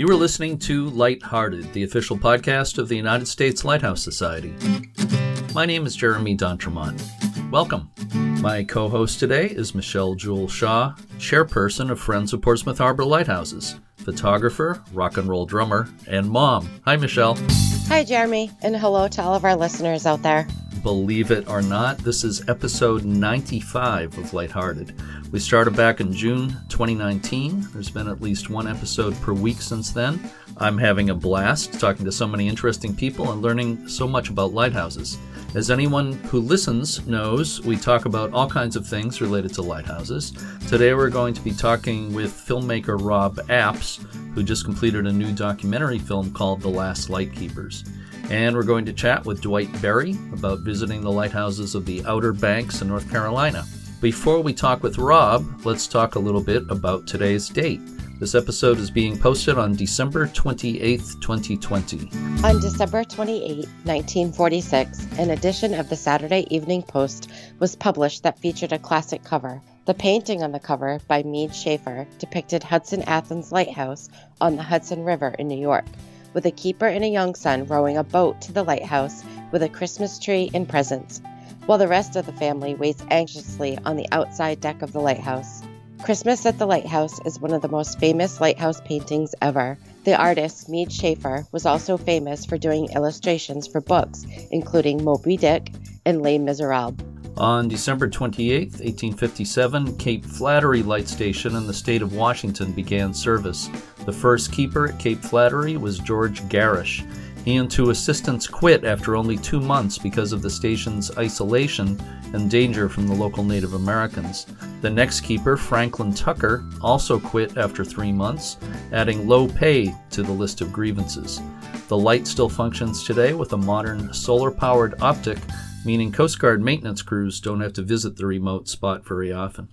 You are listening to Lighthearted, the official podcast of the United States Lighthouse Society. My name is Jeremy D'Entremont. Welcome. My co host today is Michelle Jewel Shaw, chairperson of Friends of Portsmouth Harbor Lighthouses, photographer, rock and roll drummer, and mom. Hi, Michelle. Hi, Jeremy, and hello to all of our listeners out there. Believe it or not, this is episode 95 of Lighthearted. We started back in June 2019. There's been at least one episode per week since then. I'm having a blast talking to so many interesting people and learning so much about lighthouses. As anyone who listens knows, we talk about all kinds of things related to lighthouses. Today we're going to be talking with filmmaker Rob Apps, who just completed a new documentary film called The Last Lightkeepers. And we're going to chat with Dwight Berry about visiting the lighthouses of the Outer Banks in North Carolina. Before we talk with Rob, let's talk a little bit about today's date. This episode is being posted on December 28th, 2020. On December 28, 1946, an edition of the Saturday Evening Post was published that featured a classic cover. The painting on the cover by Mead Schaefer depicted Hudson Athens Lighthouse on the Hudson River in New York with a keeper and a young son rowing a boat to the lighthouse with a Christmas tree and presents, while the rest of the family waits anxiously on the outside deck of the lighthouse. Christmas at the Lighthouse is one of the most famous lighthouse paintings ever. The artist, Mead Schaefer, was also famous for doing illustrations for books, including Moby Dick and Les Miserables. On December 28, 1857, Cape Flattery Light Station in the state of Washington began service. The first keeper at Cape Flattery was George Garish. And two assistants quit after only two months because of the station's isolation and danger from the local Native Americans. The next keeper, Franklin Tucker, also quit after three months, adding low pay to the list of grievances. The light still functions today with a modern solar powered optic meaning Coast Guard maintenance crews don't have to visit the remote spot very often.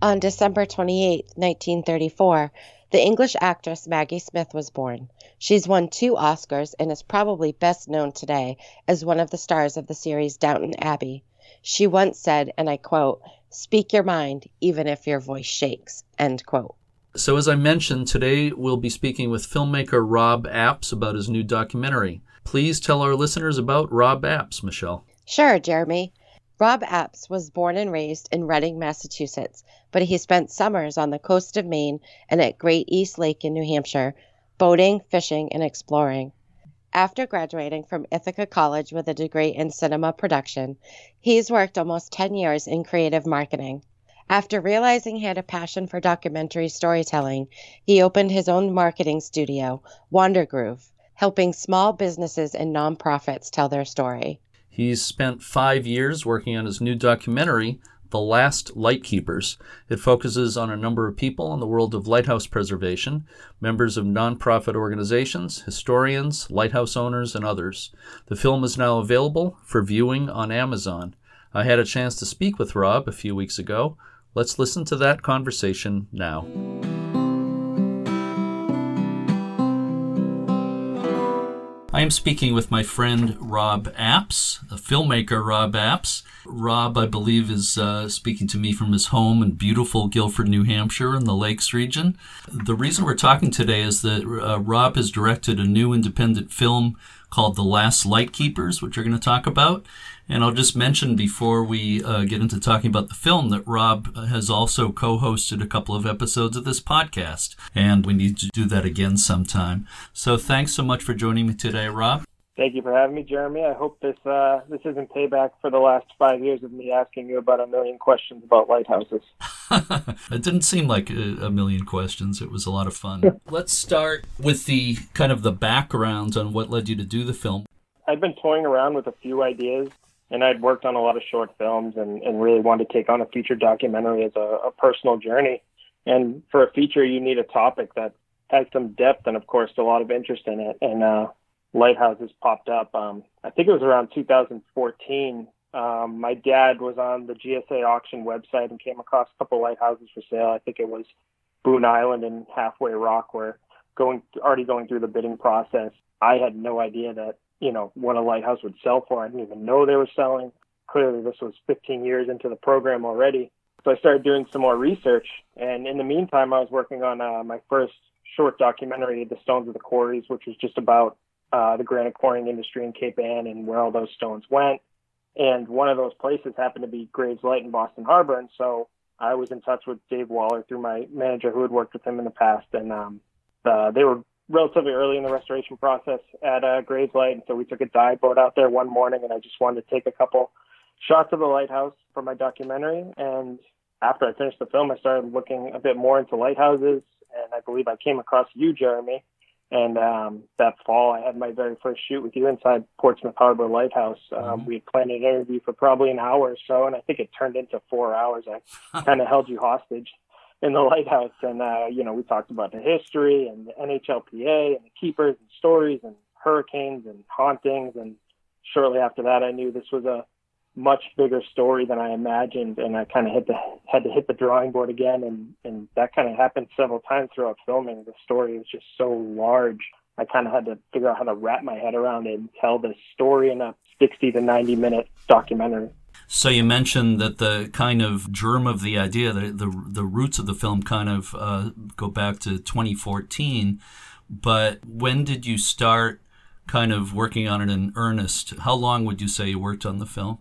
On December 28, 1934, the English actress Maggie Smith was born. She's won two Oscars and is probably best known today as one of the stars of the series Downton Abbey. She once said, and I quote, Speak your mind, even if your voice shakes. End quote. So, as I mentioned, today we'll be speaking with filmmaker Rob Apps about his new documentary. Please tell our listeners about Rob Apps, Michelle. Sure, Jeremy. Rob Apps was born and raised in Reading, Massachusetts, but he spent summers on the coast of Maine and at Great East Lake in New Hampshire, boating, fishing, and exploring. After graduating from Ithaca College with a degree in cinema production, he's worked almost 10 years in creative marketing. After realizing he had a passion for documentary storytelling, he opened his own marketing studio, Wander Groove, helping small businesses and nonprofits tell their story. He's spent five years working on his new documentary, The Last Lightkeepers. It focuses on a number of people in the world of lighthouse preservation, members of nonprofit organizations, historians, lighthouse owners, and others. The film is now available for viewing on Amazon. I had a chance to speak with Rob a few weeks ago. Let's listen to that conversation now. I am speaking with my friend Rob Apps, a filmmaker Rob Apps. Rob, I believe, is uh, speaking to me from his home in beautiful Gilford, New Hampshire, in the Lakes region. The reason we're talking today is that uh, Rob has directed a new independent film called The Last Lightkeepers, which we're going to talk about. And I'll just mention before we uh, get into talking about the film that Rob has also co hosted a couple of episodes of this podcast, and we need to do that again sometime. So thanks so much for joining me today, Rob. Thank you for having me, Jeremy. I hope this uh, this isn't payback for the last five years of me asking you about a million questions about lighthouses. it didn't seem like a, a, million questions. It was a lot of fun. Let's start with the kind of the background on what led you to do the film. I've been toying around with a few ideas and I'd worked on a lot of short films and, and really wanted to take on a feature documentary as a, a personal journey. And for a feature, you need a topic that has some depth and, of course, a lot of interest in it. And uh, lighthouses popped up. Um, I think it was around 2014. Um, my dad was on the GSA auction website and came across a couple lighthouses for sale. I think it was Boone Island and Halfway Rock, where going already going through the bidding process. I had no idea that you know, what a lighthouse would sell for. I didn't even know they were selling. Clearly, this was 15 years into the program already. So I started doing some more research. And in the meantime, I was working on uh, my first short documentary, The Stones of the Quarries, which was just about uh, the granite quarrying industry in Cape Ann and where all those stones went. And one of those places happened to be Graves Light in Boston Harbor. And so I was in touch with Dave Waller through my manager who had worked with him in the past. And um, uh, they were relatively early in the restoration process at uh, Graves Light. And so we took a dive boat out there one morning and I just wanted to take a couple shots of the lighthouse for my documentary. And after I finished the film, I started looking a bit more into lighthouses. And I believe I came across you, Jeremy, and um, that fall, I had my very first shoot with you inside Portsmouth Harbor Lighthouse. Um, mm-hmm. We had planned an interview for probably an hour or so, and I think it turned into four hours. I kind of held you hostage in the lighthouse, and uh, you know, we talked about the history and the NHLPA and the keepers and stories and hurricanes and hauntings. And shortly after that, I knew this was a much bigger story than I imagined, and I kind of had to had to hit the drawing board again, and and that kind of happened several times throughout filming. The story was just so large. I kind of had to figure out how to wrap my head around it and tell the story in a 60 to 90 minute documentary. So you mentioned that the kind of germ of the idea, the the, the roots of the film, kind of uh, go back to 2014. But when did you start kind of working on it in earnest? How long would you say you worked on the film?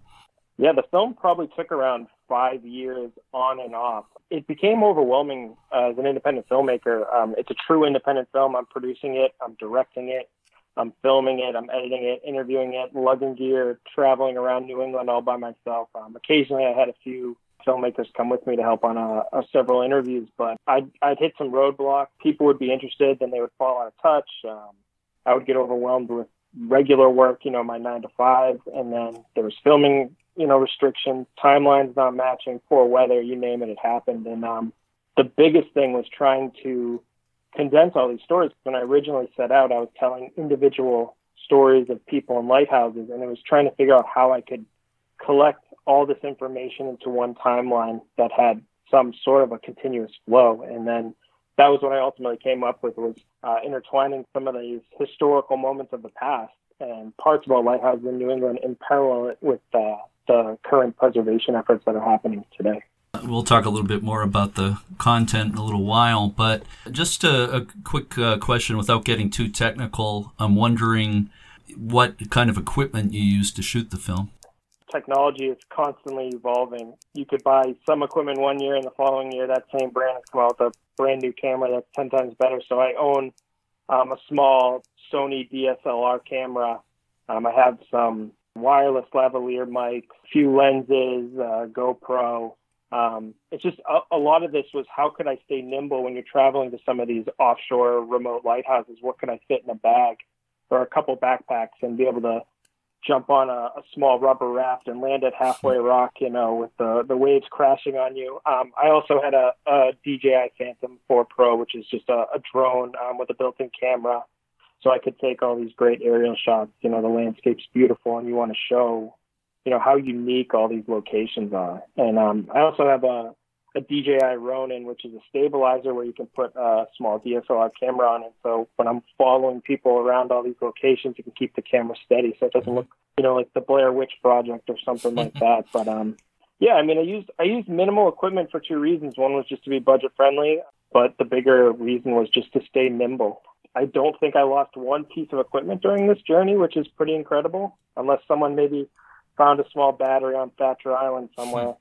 Yeah, the film probably took around five years on and off. It became overwhelming uh, as an independent filmmaker. Um, it's a true independent film. I'm producing it, I'm directing it, I'm filming it, I'm editing it, interviewing it, lugging gear, traveling around New England all by myself. Um, occasionally, I had a few filmmakers come with me to help on a, a several interviews, but I'd, I'd hit some roadblocks. People would be interested, then they would fall out of touch. Um, I would get overwhelmed with regular work, you know, my nine to five, and then there was filming you know, restrictions, timelines not matching, poor weather, you name it, it happened. And um, the biggest thing was trying to condense all these stories. When I originally set out, I was telling individual stories of people in lighthouses, and I was trying to figure out how I could collect all this information into one timeline that had some sort of a continuous flow. And then that was what I ultimately came up with was uh, intertwining some of these historical moments of the past and parts of about lighthouses in New England in parallel with uh, the current preservation efforts that are happening today. We'll talk a little bit more about the content in a little while, but just a, a quick uh, question without getting too technical. I'm wondering what kind of equipment you use to shoot the film. Technology is constantly evolving. You could buy some equipment one year, and the following year, that same brand has come out with a brand new camera that's 10 times better. So I own um, a small Sony DSLR camera. Um, I have some wireless lavalier mics, few lenses, uh, GoPro. Um, it's just a, a, lot of this was how could I stay nimble when you're traveling to some of these offshore remote lighthouses? What can I fit in a bag or a couple backpacks and be able to jump on a, a small rubber raft and land at halfway rock, you know, with the, the waves crashing on you. Um, I also had a, a DJI Phantom 4 Pro, which is just a, a drone um, with a built-in camera so I could take all these great aerial shots. You know, the landscape's beautiful, and you want to show, you know, how unique all these locations are. And um, I also have a, a DJI Ronin, which is a stabilizer where you can put a small DSLR camera on it. So when I'm following people around all these locations, you can keep the camera steady, so it doesn't look, you know, like the Blair Witch Project or something like that. But um, yeah, I mean, I used I used minimal equipment for two reasons. One was just to be budget friendly, but the bigger reason was just to stay nimble. I don't think I lost one piece of equipment during this journey, which is pretty incredible, unless someone maybe found a small battery on Thacher Island somewhere.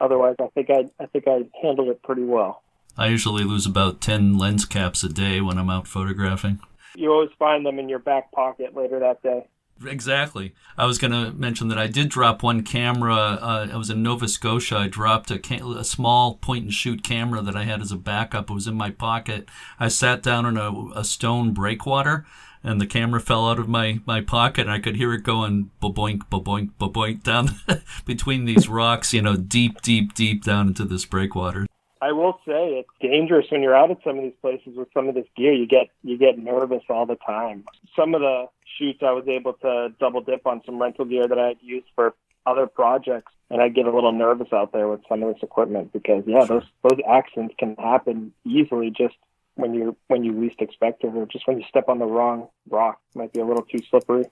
Otherwise, I think I I think I handled it pretty well. I usually lose about ten lens caps a day when I'm out photographing. You always find them in your back pocket later that day. Exactly. I was going to mention that I did drop one camera. Uh, I was in Nova Scotia. I dropped a, ca- a, small point and shoot camera that I had as a backup. It was in my pocket. I sat down on a, a stone breakwater, and the camera fell out of my, my pocket, and I could hear it going boink, boink, boink down between these rocks, you know, deep, deep, deep down into this breakwater. I will say it's dangerous when you're out at some of these places with some of this gear. You get you get nervous all the time. Some of the shoots I was able to double dip on some rental gear that I had used for other projects, and I get a little nervous out there with some of this equipment because yeah, those those accidents can happen easily just when you when you least expect it, or just when you step on the wrong rock, might be a little too slippery.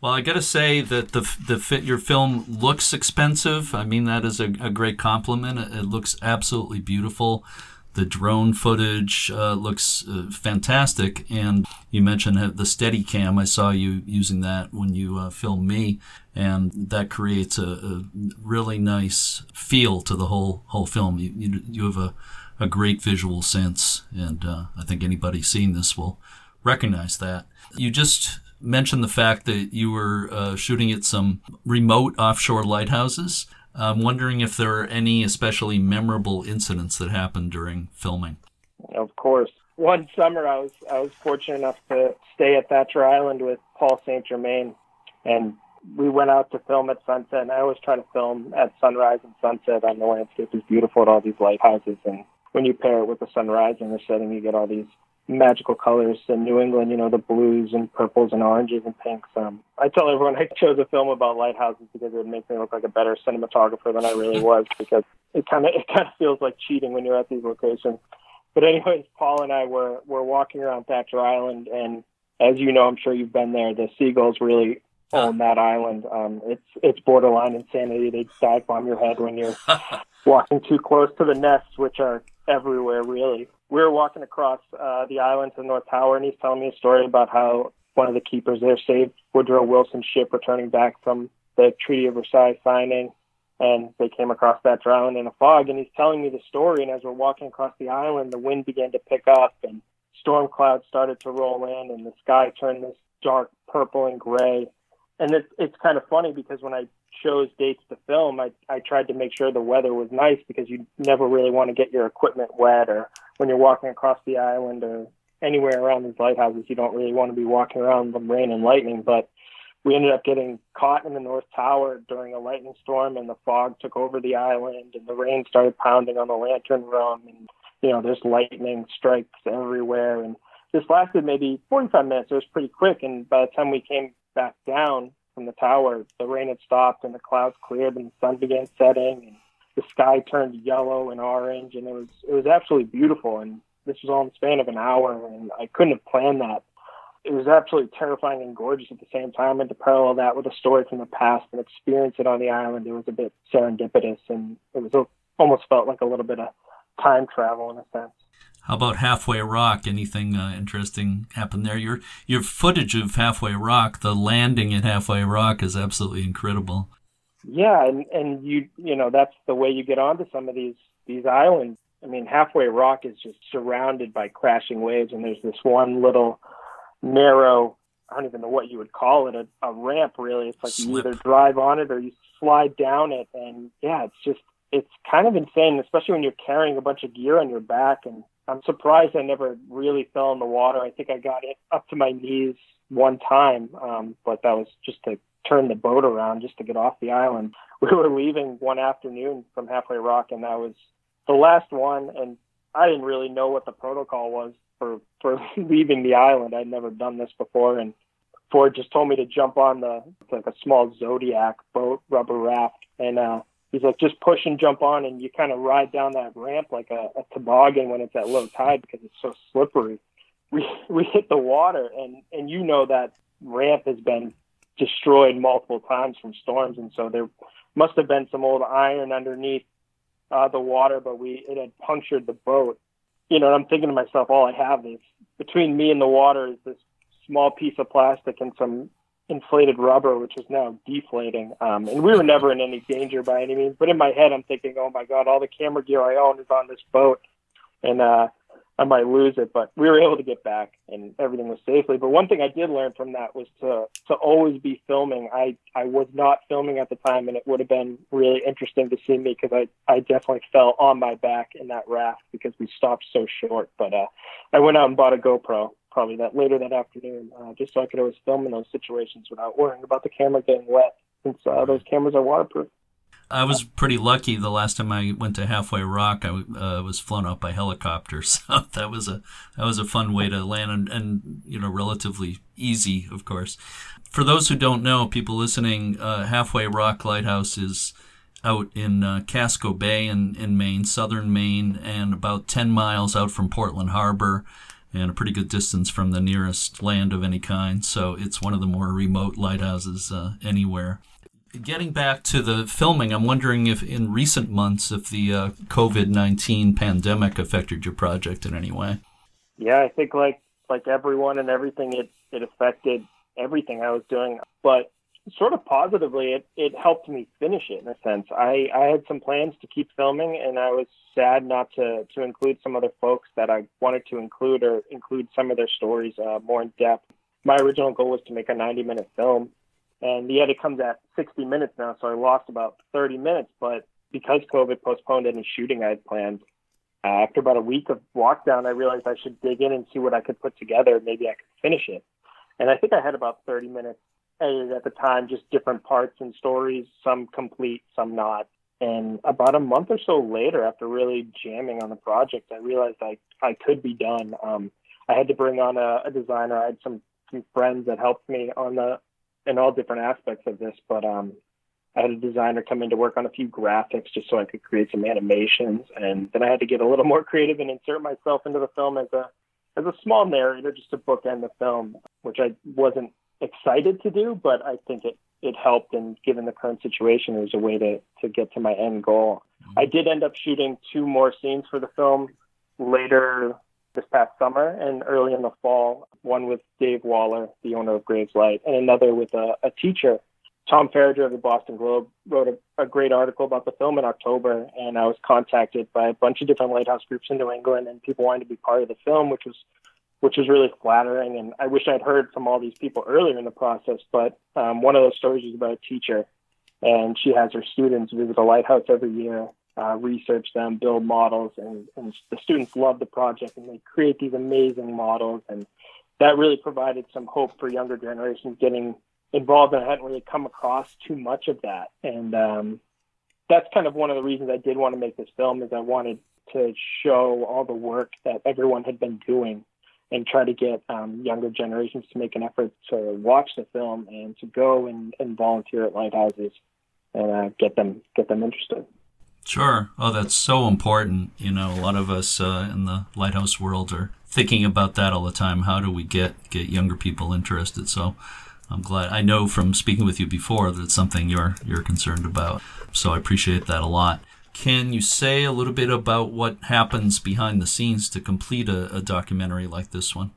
Well, I got to say that the the your film looks expensive. I mean that is a, a great compliment. It, it looks absolutely beautiful. The drone footage uh, looks uh, fantastic, and you mentioned the Steadicam. I saw you using that when you uh, filmed me, and that creates a, a, really nice feel to the whole whole film. You you, you have a, a great visual sense, and uh, I think anybody seeing this will recognize that. You just mentioned the fact that you were uh, shooting at some remote offshore lighthouses. I'm wondering if there are any especially memorable incidents that happened during filming. Of course. One summer, I was I was fortunate enough to stay at Thacher Island with Paul Saint Germain, and we went out to film at sunset. And I always try to film at sunrise and sunset on the landscape. is beautiful at all these lighthouses, and when you pair it with the sunrise and the setting, you get all these magical colors in New England, you know, the blues and purples and oranges and pinks. Um, I tell everyone I chose a film about lighthouses because it would make me look like a better cinematographer than I really was because it kind of it kind of feels like cheating when you're at these locations. But anyways, Paul and I were were walking around Thacher Island, and as you know, I'm sure you've been there. The seagulls really own that island. Um, it's it's borderline insanity. They dive bomb your head when you're walking too close to the nests, which are everywhere, really we were walking across uh, the island to the North Tower, and he's telling me a story about how one of the keepers there saved Woodrow Wilson's ship returning back from the Treaty of Versailles signing, and they came across that island in a fog. And he's telling me the story, and as we're walking across the island, the wind began to pick up, and storm clouds started to roll in, and the sky turned this dark purple and gray. And it's it's kind of funny because when I chose dates to film, I I tried to make sure the weather was nice because you never really want to get your equipment wet or when you're walking across the island or anywhere around these lighthouses, you don't really want to be walking around with rain and lightning. But we ended up getting caught in the North Tower during a lightning storm, and the fog took over the island, and the rain started pounding on the lantern room, and you know there's lightning strikes everywhere, and this lasted maybe 45 minutes. It was pretty quick, and by the time we came back down from the tower, the rain had stopped, and the clouds cleared, and the sun began setting, and the sky turned yellow and orange, and it was it was absolutely beautiful. And this was all in the span of an hour, and I couldn't have planned that. It was absolutely terrifying and gorgeous at the same time. And to parallel that with a story from the past and experience it on the island, it was a bit serendipitous, and it was almost felt like a little bit of time travel in a sense. How about Halfway Rock? Anything uh, interesting happened there? Your your footage of Halfway Rock, the landing at Halfway Rock, is absolutely incredible. Yeah, and and you you know that's the way you get onto some of these these islands. I mean, Halfway Rock is just surrounded by crashing waves, and there's this one little narrow. I don't even know what you would call it, a, a ramp really. It's like Slip. you either drive on it or you slide down it, and yeah, it's just it's kind of insane, especially when you're carrying a bunch of gear on your back. And I'm surprised I never really fell in the water. I think I got it up to my knees one time, um, but that was just to turn the boat around just to get off the island. We were leaving one afternoon from Halfway Rock, and that was the last one. And I didn't really know what the protocol was for for leaving the island. I'd never done this before, and Ford just told me to jump on the like a small Zodiac boat rubber raft, and uh, he's like, just push and jump on, and you kind of ride down that ramp like a, a toboggan when it's at low tide because it's so slippery. We we hit the water, and and you know that ramp has been destroyed multiple times from storms, and so there must have been some old iron underneath uh, the water, but we it had punctured the boat. You know, I'm thinking to myself, all I have is between me and the water is this small piece of plastic and some inflated rubber, which is now deflating. Um, and we were never in any danger by any means. But in my head, I'm thinking, oh my God, all the camera gear I own is on this boat. And uh, I might lose it, but we were able to get back and everything was safely. But one thing I did learn from that was to to always be filming. I I was not filming at the time, and it would have been really interesting to see me because I I definitely fell on my back in that raft because we stopped so short. But uh, I went out and bought a GoPro probably that later that afternoon, uh, just so I could always film in those situations without worrying about the camera getting wet, since uh, those cameras are waterproof. I was pretty lucky the last time I went to Halfway Rock. I uh, was flown out by helicopter, so that was a that was a fun way to land, and, and you know, relatively easy, of course. For those who don't know, people listening, uh, Halfway Rock Lighthouse is out in uh, Casco Bay in, in Maine, southern Maine, and about 10 miles out from Portland Harbor, and a pretty good distance from the nearest land of any kind. So it's one of the more remote lighthouses uh, anywhere Getting back to the filming, I'm wondering if in recent months, if the uh, COVID 19 pandemic affected your project in any way. Yeah, I think like like everyone and everything, it, it affected everything I was doing. But sort of positively, it, it helped me finish it in a sense. I, I had some plans to keep filming, and I was sad not to, to include some other folks that I wanted to include or include some of their stories uh, more in depth. My original goal was to make a 90 minute film, and yet it comes at 60 minutes now, so I lost about 30 minutes. But because COVID postponed any shooting I had planned, uh, after about a week of lockdown, I realized I should dig in and see what I could put together. Maybe I could finish it. And I think I had about 30 minutes edited at the time, just different parts and stories, some complete, some not. And about a month or so later, after really jamming on the project, I realized I, I could be done. Um, I had to bring on a, a designer. I had some, some friends that helped me on the in all different aspects of this, but um, I had a designer come in to work on a few graphics just so I could create some animations, and then I had to get a little more creative and insert myself into the film as a as a small narrator just to bookend the film, which I wasn't excited to do, but I think it it helped. And given the current situation, it was a way to to get to my end goal. Mm-hmm. I did end up shooting two more scenes for the film later this past summer and early in the fall. One with Dave Waller, the owner of Graves Light, and another with a, a teacher Tom Farragher of the Boston Globe wrote a, a, great article about the film in October, and I was contacted by a bunch of different lighthouse groups in New England, and people wanted to be part of the film, which was which was really flattering. And I wish I'd heard from all these people earlier in the process. But um, one of those stories is about a teacher, and she has her students visit a lighthouse every year, uh, research them, build models, and, and the students love the project, and they create these amazing models, and that really provided some hope for younger generations getting involved and I hadn't really come across too much of that. And um, that's kind of one of the reasons I did want to make this film is I wanted to show all the work that everyone had been doing and try to get um, younger generations to make an effort to watch the film and to go and, and volunteer at lighthouses and uh, get them get them interested. Sure. Oh, that's so important. You know, a lot of us uh, in the lighthouse world are thinking about that all the time. How do we get get younger people interested? So I'm glad. I know from speaking with you before that it's something you're you're concerned about. So I appreciate that a lot. Can you say a little bit about what happens behind the scenes to complete a, a documentary like this one?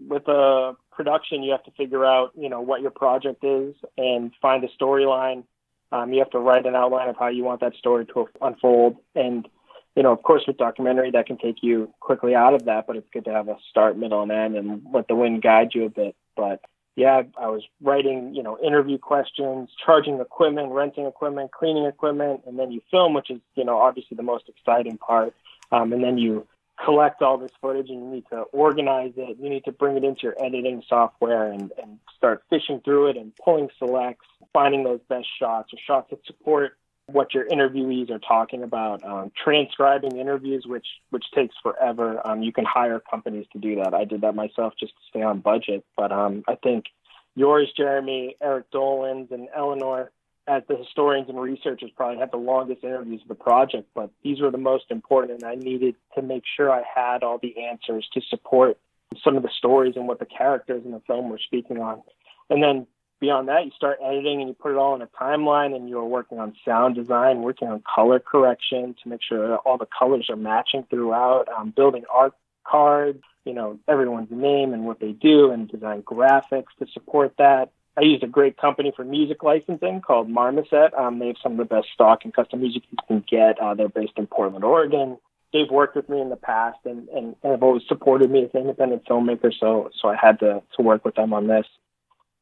With a production, you have to figure out, you know, what your project is and find a storyline. Um, you have to write an outline of how you want that story to unfold. And, you know, of course, with documentary, that can take you quickly out of that, but it's good to have a start, middle, and end and let the wind guide you a bit. But yeah, I was writing, you know, interview questions, charging equipment, renting equipment, cleaning equipment, and then you film, which is, you know, obviously the most exciting part. Um, and then you collect all this footage and you need to organize it. You need to bring it into your editing software and, and start fishing through it and pulling selects, finding those best shots or shots that support what your interviewees are talking about, um, transcribing interviews, which which takes forever. Um, you can hire companies to do that. I did that myself just to stay on budget. But um, I think yours, Jeremy, Eric Dolin's, and Eleanor, as the historians and researchers, probably had the longest interviews of the project. But these were the most important, and I needed to make sure I had all the answers to support some of the stories and what the characters in the film were speaking on. And then beyond that, you start editing and you put it all in a timeline and you're working on sound design, working on color correction to make sure that all the colors are matching throughout, um, building art cards, you know, everyone's name and what they do and design graphics to support that. I used a great company for music licensing called Marmoset. Um, they have some of the best stock and custom music you can get. Uh, they're based in Portland, Oregon. They've worked with me in the past and, and, and have always supported me as an independent filmmaker, so so I had to, to work with them on this.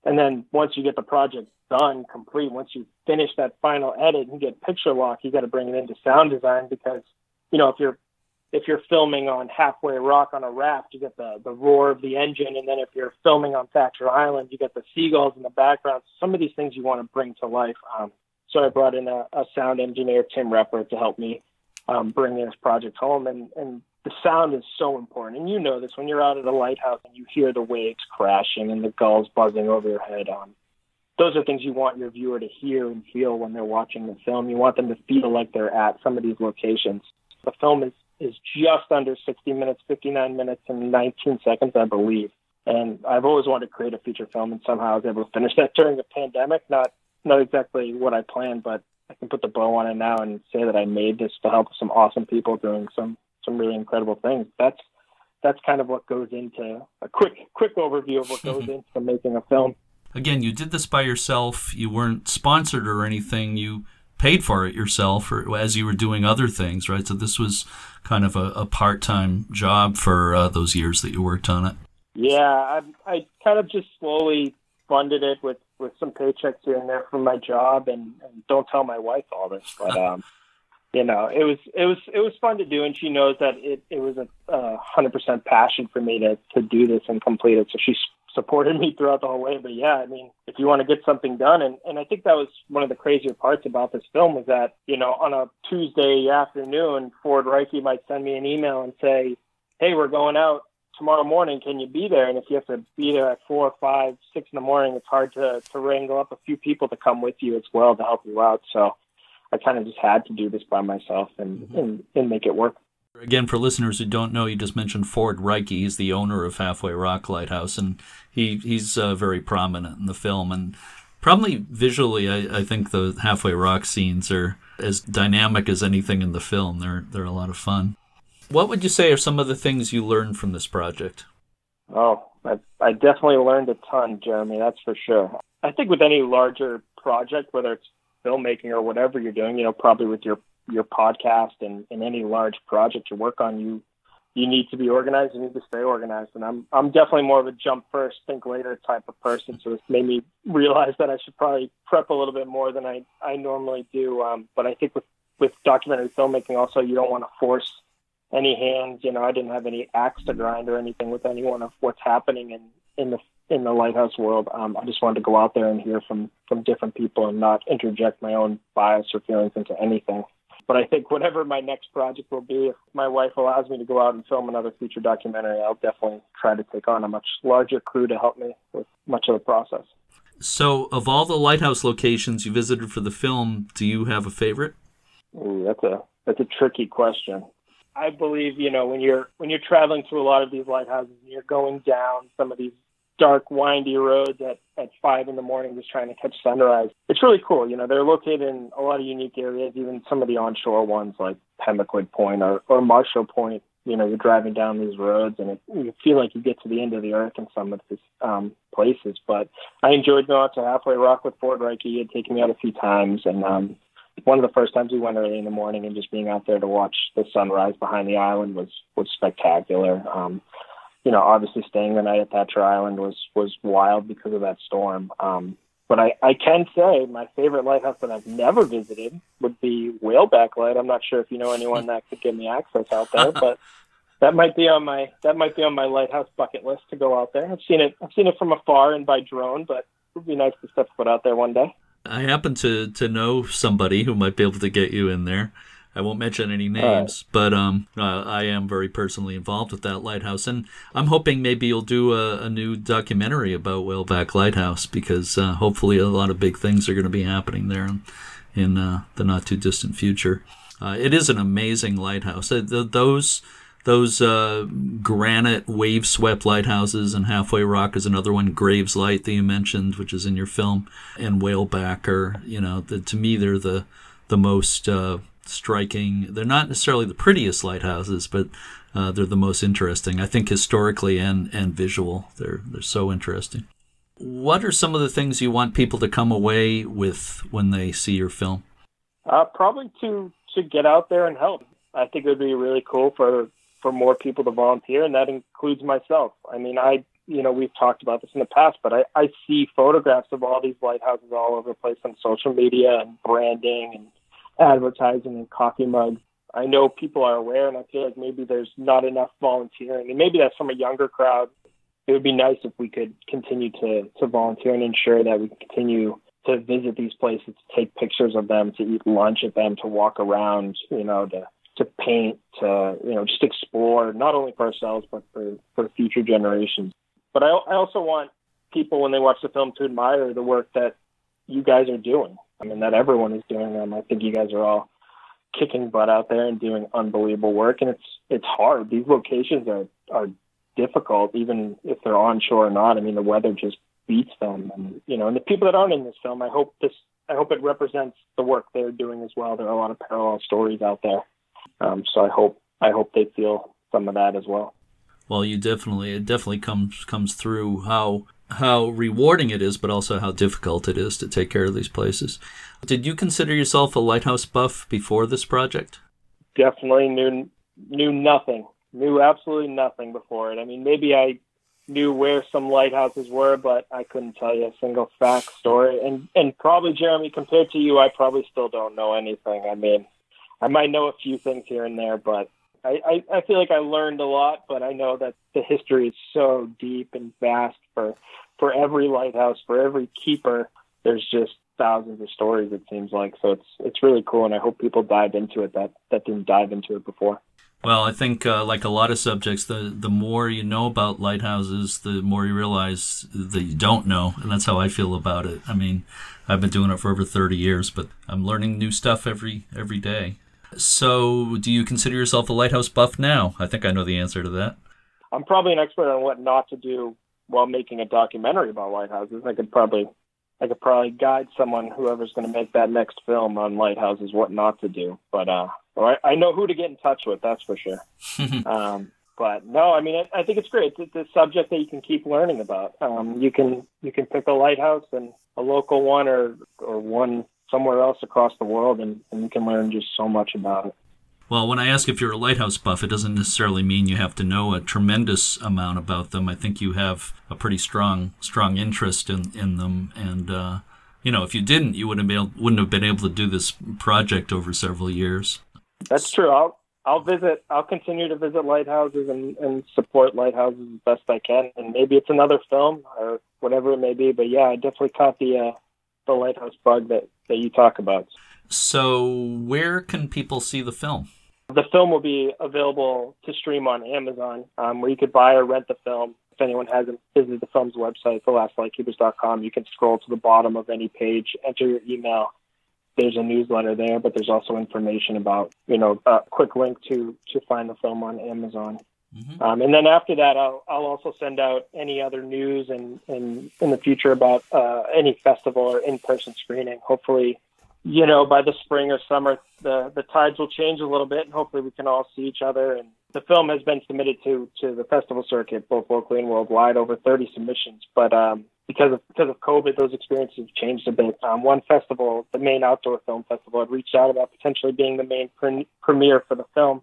And then once you get the project done, complete, once you finish that final edit and get picture lock, you got to bring it into sound design because, you know, if you're if you're filming on halfway rock on a raft, you get the the roar of the engine, and then if you're filming on Thacher Island, you get the seagulls in the background. Some of these things you want to bring to life. Um, so I brought in a, a sound engineer, Tim Repper, to help me um, bring this project home, and and the sound is so important. And you know this when you're out at a lighthouse and you hear the waves crashing and the gulls buzzing over your head. Um, those are things you want your viewer to hear and feel when they're watching the film. You want them to feel like they're at some of these locations. The film is, is just under 60 minutes, 59 minutes and 19 seconds, I believe. And I've always wanted to create a feature film, and somehow I was able to finish that during the pandemic. Not not exactly what I planned, but I can put the bow on it now and say that I made this to help some awesome people doing some some really incredible things. That's that's kind of what goes into a quick quick overview of what goes into making a film. Again, you did this by yourself. You weren't sponsored or anything. You paid for it yourself or as you were doing other things, right? So this was kind of a, a part-time job for uh, those years that you worked on it. Yeah, I, I kind of just slowly funded it with with some paychecks here and there from my job, and, and don't tell my wife all this, but um, you know, it was it was it was fun to do, and she knows that it it was a hundred percent passion for me to to do this and complete it. So she supported me throughout the whole way. But yeah, I mean, if you want to get something done, and and I think that was one of the crazier parts about this film was that you know on a Tuesday afternoon, Ford Reiche might send me an email and say, "Hey, we're going out tomorrow morning. Can you be there?" And if you have to be there at four, five, six in the morning, it's hard to to wrangle up a few people to come with you as well to help you out. So I kind of just had to do this by myself and, mm-hmm. and, and make it work. Again, for listeners who don't know, you just mentioned Ford Reiche. He's the owner of Halfway Rock Lighthouse, and he he's uh, very prominent in the film. And probably visually, I, I think the Halfway Rock scenes are as dynamic as anything in the film. They're they're a lot of fun. What would you say are some of the things you learned from this project? Oh, I, I definitely learned a ton, Jeremy. That's for sure. I think with any larger project, whether it's filmmaking or whatever you're doing, you know, probably with your your podcast and, and any large project you work on, you you need to be organized. You need to stay organized. And I'm I'm definitely more of a jump first, think later type of person. So this made me realize that I should probably prep a little bit more than I I normally do. Um, but I think with with documentary filmmaking, also you don't want to force any hands. You know, I didn't have any axe to grind or anything with anyone of what's happening in in the in the lighthouse world. Um, I just wanted to go out there and hear from from different people and not interject my own bias or feelings into anything. But I think whatever my next project will be, if my wife allows me to go out and film another feature documentary, I'll definitely try to take on a much larger crew to help me with much of the process. So, of all the lighthouse locations you visited for the film, do you have a favorite? Ooh, that's a that's a tricky question. I believe you know when you're when you're traveling through a lot of these lighthouses and you're going down some of these dark, windy roads at, at five in the morning just trying to catch sunrise. It's really cool. You know, they're located in a lot of unique areas, even some of the onshore ones like Pemaquid Point or, or Marshall Point. You know, you're driving down these roads and it, you feel like you get to the end of the earth in some of these um, places. But I enjoyed going out to Halfway Rock with Ford Reiche. He had taken me out a few times. And um, one of the first times we went early in the morning and just being out there to watch the sunrise behind the island was, was spectacular. Um, you know, obviously staying the night at Thacher Island was was wild because of that storm. Um, but I, I can say my favorite lighthouse that I've never visited would be Whaleback Light. I'm not sure if you know anyone that could give me access out there, but that might be on my that might be on my lighthouse bucket list to go out there. I've seen it I've seen it from afar and by drone, but it would be nice to step foot out there one day. I happen to to know somebody who might be able to get you in there. I won't mention any names, right. but um, uh, I am very personally involved with that lighthouse, and I'm hoping maybe you'll do a, a new documentary about Whaleback Lighthouse because uh, hopefully a lot of big things are going to be happening there in, in uh, the not too distant future. Uh, it is an amazing lighthouse. Uh, those those uh, granite wave swept lighthouses and halfway rock is another one graves light that you mentioned which is in your film and whaleback are you know the, to me they're the the most uh, striking. They're not necessarily the prettiest lighthouses, but uh, they're the most interesting. I think historically and and visual, they're they're so interesting. What are some of the things you want people to come away with when they see your film? Uh, probably to to get out there and help. I think it would be really cool for for more people to volunteer, and that includes myself. I mean, I you know we've talked about this in the past, but I, I see photographs of all these lighthouses all over the place on social media and branding and advertising and coffee mugs. I know people are aware, and I feel like maybe there's not enough volunteering, and maybe that's from a younger crowd. It would be nice if we could continue to to volunteer and ensure that we continue to visit these places, to take pictures of them, to eat lunch at them, to walk around, you know, to to paint, to you know, just explore, not only for ourselves but for for future generations. But I I also want people when they watch the film to admire the work that you guys are doing. I mean, that everyone is doing them. I think you guys are all kicking butt out there and doing unbelievable work, and it's it's hard. These locations are are difficult, even if they're onshore or not. I mean, the weather just beats them, and you know, and the people that aren't in this film, I hope this, I hope it represents the work they're doing as well. There are a lot of parallel stories out there, um, so I hope, I hope they feel some of that as well. Well, you definitely, it definitely comes comes through how how rewarding it is, but also how difficult it is to take care of these places. Did you consider yourself a lighthouse buff before this project? Definitely knew knew nothing, knew absolutely nothing before it. I mean, maybe I knew where some lighthouses were, but I couldn't tell you a single fact story. And and probably Jeremy, compared to you, I probably still don't know anything. I mean, I might know a few things here and there, but I, I, I feel like I learned a lot, but I know that the history is so deep and vast for for every lighthouse, for every keeper. There's just thousands of stories. It seems like so. It's it's really cool, and I hope people dive into it that that didn't dive into it before. Well, I think uh, like a lot of subjects, the the more you know about lighthouses, the more you realize that you don't know, and that's how I feel about it. I mean, I've been doing it for over thirty years, but I'm learning new stuff every every day. So, do you consider yourself a lighthouse buff now? I think I know the answer to that. I'm probably an expert on what not to do while making a documentary about lighthouses. I could probably I could probably guide someone, whoever's going to make that next film on lighthouses, what not to do. But uh, I, I know who to get in touch with. That's for sure. um, but no, I mean, I, I think it's great. It's, it's a subject that you can keep learning about. Um, you can you can pick a lighthouse and a local one, or or one somewhere else across the world, and, and you can learn just so much about it. Well, when I ask if you're a lighthouse buff, it doesn't necessarily mean you have to know a tremendous amount about them. I think you have a pretty strong strong interest in, in them, and uh, you know, if you didn't, you wouldn't be able, wouldn't have been able to do this project over several years. That's true. I'll I'll visit. I'll continue to visit lighthouses and, and support lighthouses as best I can, and maybe it's another film or whatever it may be. But yeah, I definitely caught the uh, the lighthouse bug that that you talk about. So, where can people see the film? The film will be available to stream on Amazon, um, where you could buy or rent the film. If anyone hasn't visited the film's website, thelastlightkeepers.com, you can scroll to the bottom of any page, enter your email. There's a newsletter there, but there's also information about, you know, a quick link to to find the film on Amazon. Mm-hmm. Um, and then after that, I'll, I'll also send out any other news and, in the future about uh, any festival or in-person screening. Hopefully, you know, by the spring or summer, the the tides will change a little bit, and hopefully we can all see each other. And the film has been submitted to to the festival circuit, both locally and worldwide, over 30 submissions. But um, because of because of COVID, those experiences have changed a bit. Um, one festival, the Maine outdoor film festival, had reached out about potentially being the main pre- premiere for the film,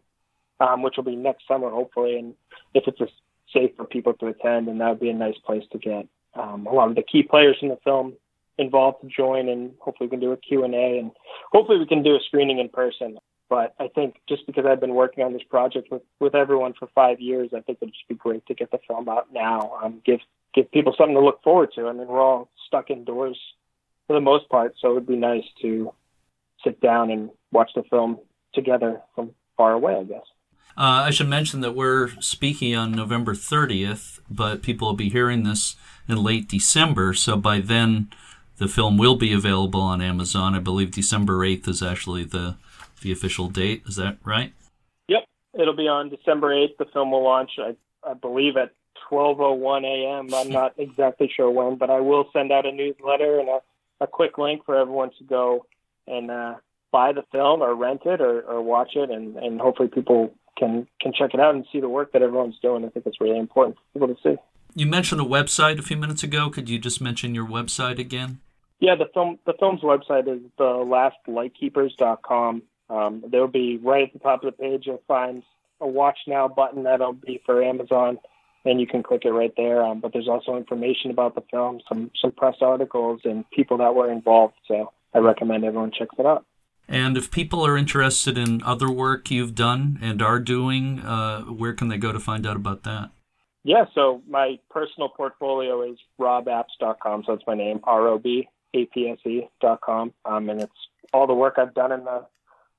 um, which will be next summer, hopefully. And if it's a, safe for people to attend, and that would be a nice place to get um, a lot of the key players in the film involved to join and hopefully we can do a Q&A and hopefully we can do a screening in person. But I think just because I've been working on this project with, with everyone for five years, I think it'd just be great to get the film out now. Um, give give people something to look forward to. I mean, we're all stuck indoors for the most part, so it would be nice to sit down and watch the film together from far away, I guess. Uh, I should mention that we're speaking on November 30th, but people will be hearing this in late December. So by then, the film will be available on Amazon. I believe December 8th is actually the the official date. Is that right? Yep. It'll be on December 8th. The film will launch, I, I believe, at 12.01 a.m. I'm not exactly sure when, but I will send out a newsletter and a, a quick link for everyone to go and uh, buy the film or rent it or, or watch it. And, and hopefully people can, can check it out and see the work that everyone's doing. I think it's really important for people to see. You mentioned a website a few minutes ago. Could you just mention your website again? Yeah, the film the film's website is the lastlightkeepers.com. Um, there'll be right at the top of the page. You'll find a watch now button that'll be for Amazon, and you can click it right there. Um, but there's also information about the film, some some press articles, and people that were involved. So I recommend everyone checks it out. And if people are interested in other work you've done and are doing, uh, where can they go to find out about that? Yeah, so my personal portfolio is robapps.com. So it's my name, R O B apps.com. Um, and it's all the work I've done in the,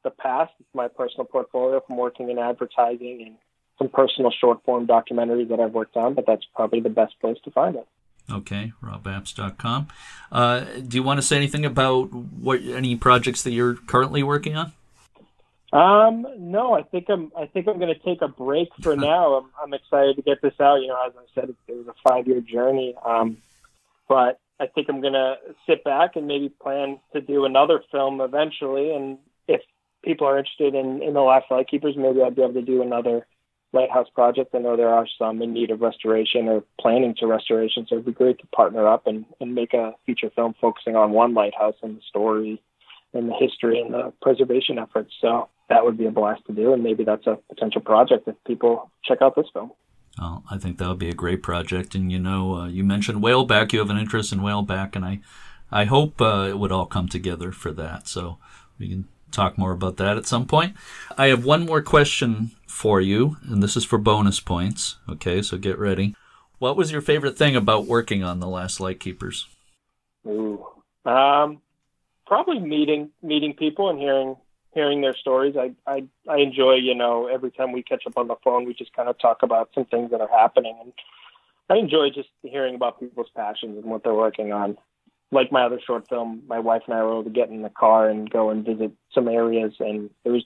the past. It's my personal portfolio from working in advertising and some personal short form documentaries that I've worked on, but that's probably the best place to find it. Okay, robapps.com. Uh, do you want to say anything about what any projects that you're currently working on? Um, no, I think I'm. I think I'm going to take a break for now. I'm, I'm excited to get this out. You know, as I said, it was a five year journey. Um, but I think I'm gonna sit back and maybe plan to do another film eventually. And if people are interested in in the Last Lightkeepers, maybe I'll be able to do another lighthouse project. I know there are some in need of restoration or planning to restoration, so it'd be great to partner up and, and make a feature film focusing on one lighthouse and the story and the history and the preservation efforts. So that would be a blast to do, and maybe that's a potential project if people check out this film. Well, I think that would be a great project. And you know, uh, you mentioned whaleback. You have an interest in whaleback, and I, I hope uh, it would all come together for that. So we can talk more about that at some point. I have one more question for you, and this is for bonus points. Okay, so get ready. What was your favorite thing about working on The Last Lightkeepers? Ooh, um, probably meeting meeting people and hearing hearing their stories. I, I I enjoy, you know, every time we catch up on the phone, we just kind of talk about some things that are happening, and I enjoy just hearing about people's passions and what they're working on like my other short film, my wife and I were able to get in the car and go and visit some areas, and it was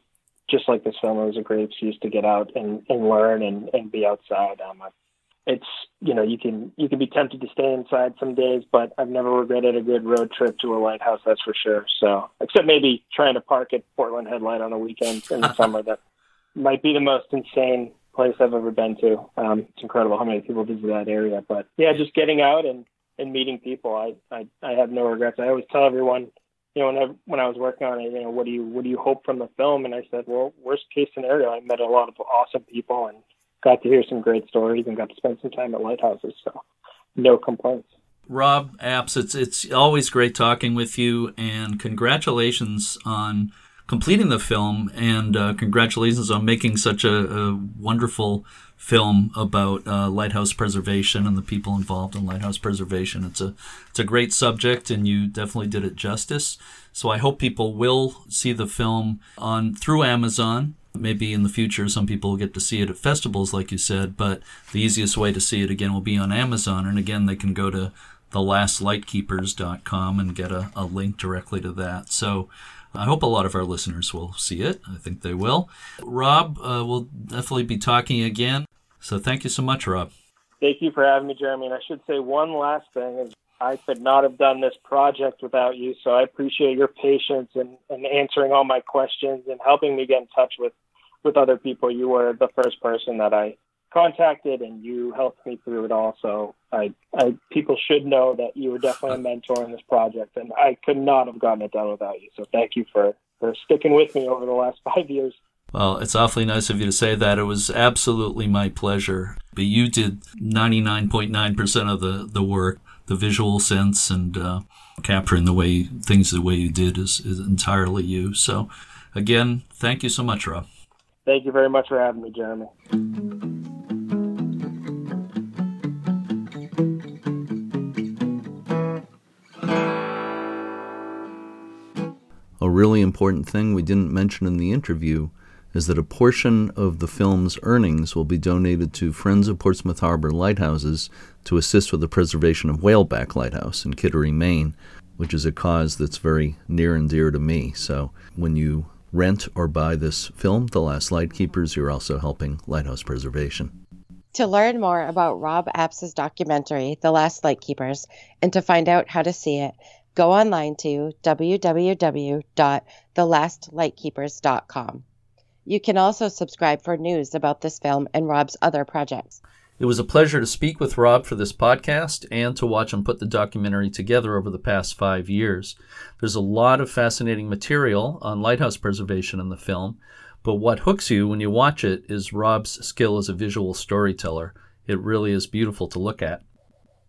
just like this film. It was a great excuse to get out and, and learn and, and be outside. Um, it's you know you can you can be tempted to stay inside some days, but I've never regretted a good road trip to a lighthouse. That's for sure. So except maybe trying to park at Portland Head Light on a weekend in the summer, that might be the most insane place I've ever been to. Um, it's incredible how many people visit that area. But yeah, just getting out and and meeting people. I, I I have no regrets. I always tell everyone, you know, when I, when I was working on it, you know, what do you what do you hope from the film? And I said, well, worst case scenario, I met a lot of awesome people and got to hear some great stories and got to spend some time at lighthouses. So, no complaints. Rob Apps, it's it's always great talking with you, and congratulations on completing the film, and uh, congratulations on making such a, a wonderful film about uh, lighthouse preservation and the people involved in lighthouse preservation. It's a it's a great subject, and you definitely did it justice. So I hope people will see the film on through Amazon. Maybe in the future, some people will get to see it at festivals, like you said. But the easiest way to see it again will be on Amazon, and again, they can go to thelastlightkeepers.com and get a, a link directly to that. So I hope a lot of our listeners will see it. I think they will. Rob, uh, we'll definitely be talking again. So thank you so much, Rob. Thank you for having me, Jeremy. And I should say one last thing is I could not have done this project without you. So I appreciate your patience and, and answering all my questions and helping me get in touch with, with other people. You were the first person that I contacted and you helped me through it all. So I, I people should know that you were definitely a mentor in this project and I could not have gotten it done without you. So thank you for, for sticking with me over the last five years. Well, it's awfully nice of you to say that. It was absolutely my pleasure. But you did 99.9% of the, the work, the visual sense and uh, capturing the way things the way you did is, is entirely you. So, again, thank you so much, Rob. Thank you very much for having me, Jeremy. A really important thing we didn't mention in the interview is that a portion of the film's earnings will be donated to Friends of Portsmouth Harbor Lighthouses to assist with the preservation of Whaleback Lighthouse in Kittery, Maine, which is a cause that's very near and dear to me. So when you rent or buy this film, The Last Lightkeepers, you're also helping lighthouse preservation. To learn more about Rob Apps's documentary, The Last Lightkeepers, and to find out how to see it, go online to www.thelastlightkeepers.com. You can also subscribe for news about this film and Rob's other projects. It was a pleasure to speak with Rob for this podcast and to watch him put the documentary together over the past five years. There's a lot of fascinating material on lighthouse preservation in the film, but what hooks you when you watch it is Rob's skill as a visual storyteller. It really is beautiful to look at.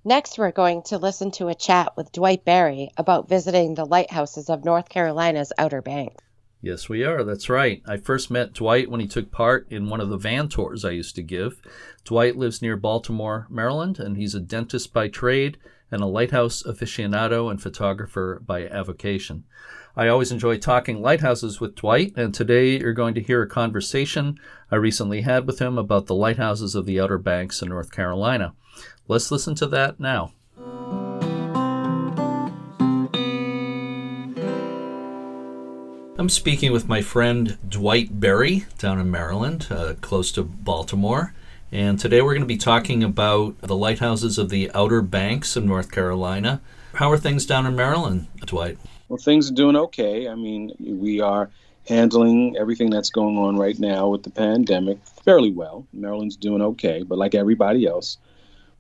Next, we're going to listen to a chat with Dwight Barry about visiting the lighthouses of North Carolina's Outer Banks. Yes, we are. That's right. I first met Dwight when he took part in one of the van tours I used to give. Dwight lives near Baltimore, Maryland, and he's a dentist by trade and a lighthouse aficionado and photographer by avocation. I always enjoy talking lighthouses with Dwight, and today you're going to hear a conversation I recently had with him about the lighthouses of the Outer Banks in North Carolina. Let's listen to that now. I'm speaking with my friend Dwight Berry down in Maryland, uh, close to Baltimore. And today we're going to be talking about the lighthouses of the Outer Banks of North Carolina. How are things down in Maryland, Dwight? Well, things are doing okay. I mean, we are handling everything that's going on right now with the pandemic fairly well. Maryland's doing okay, but like everybody else,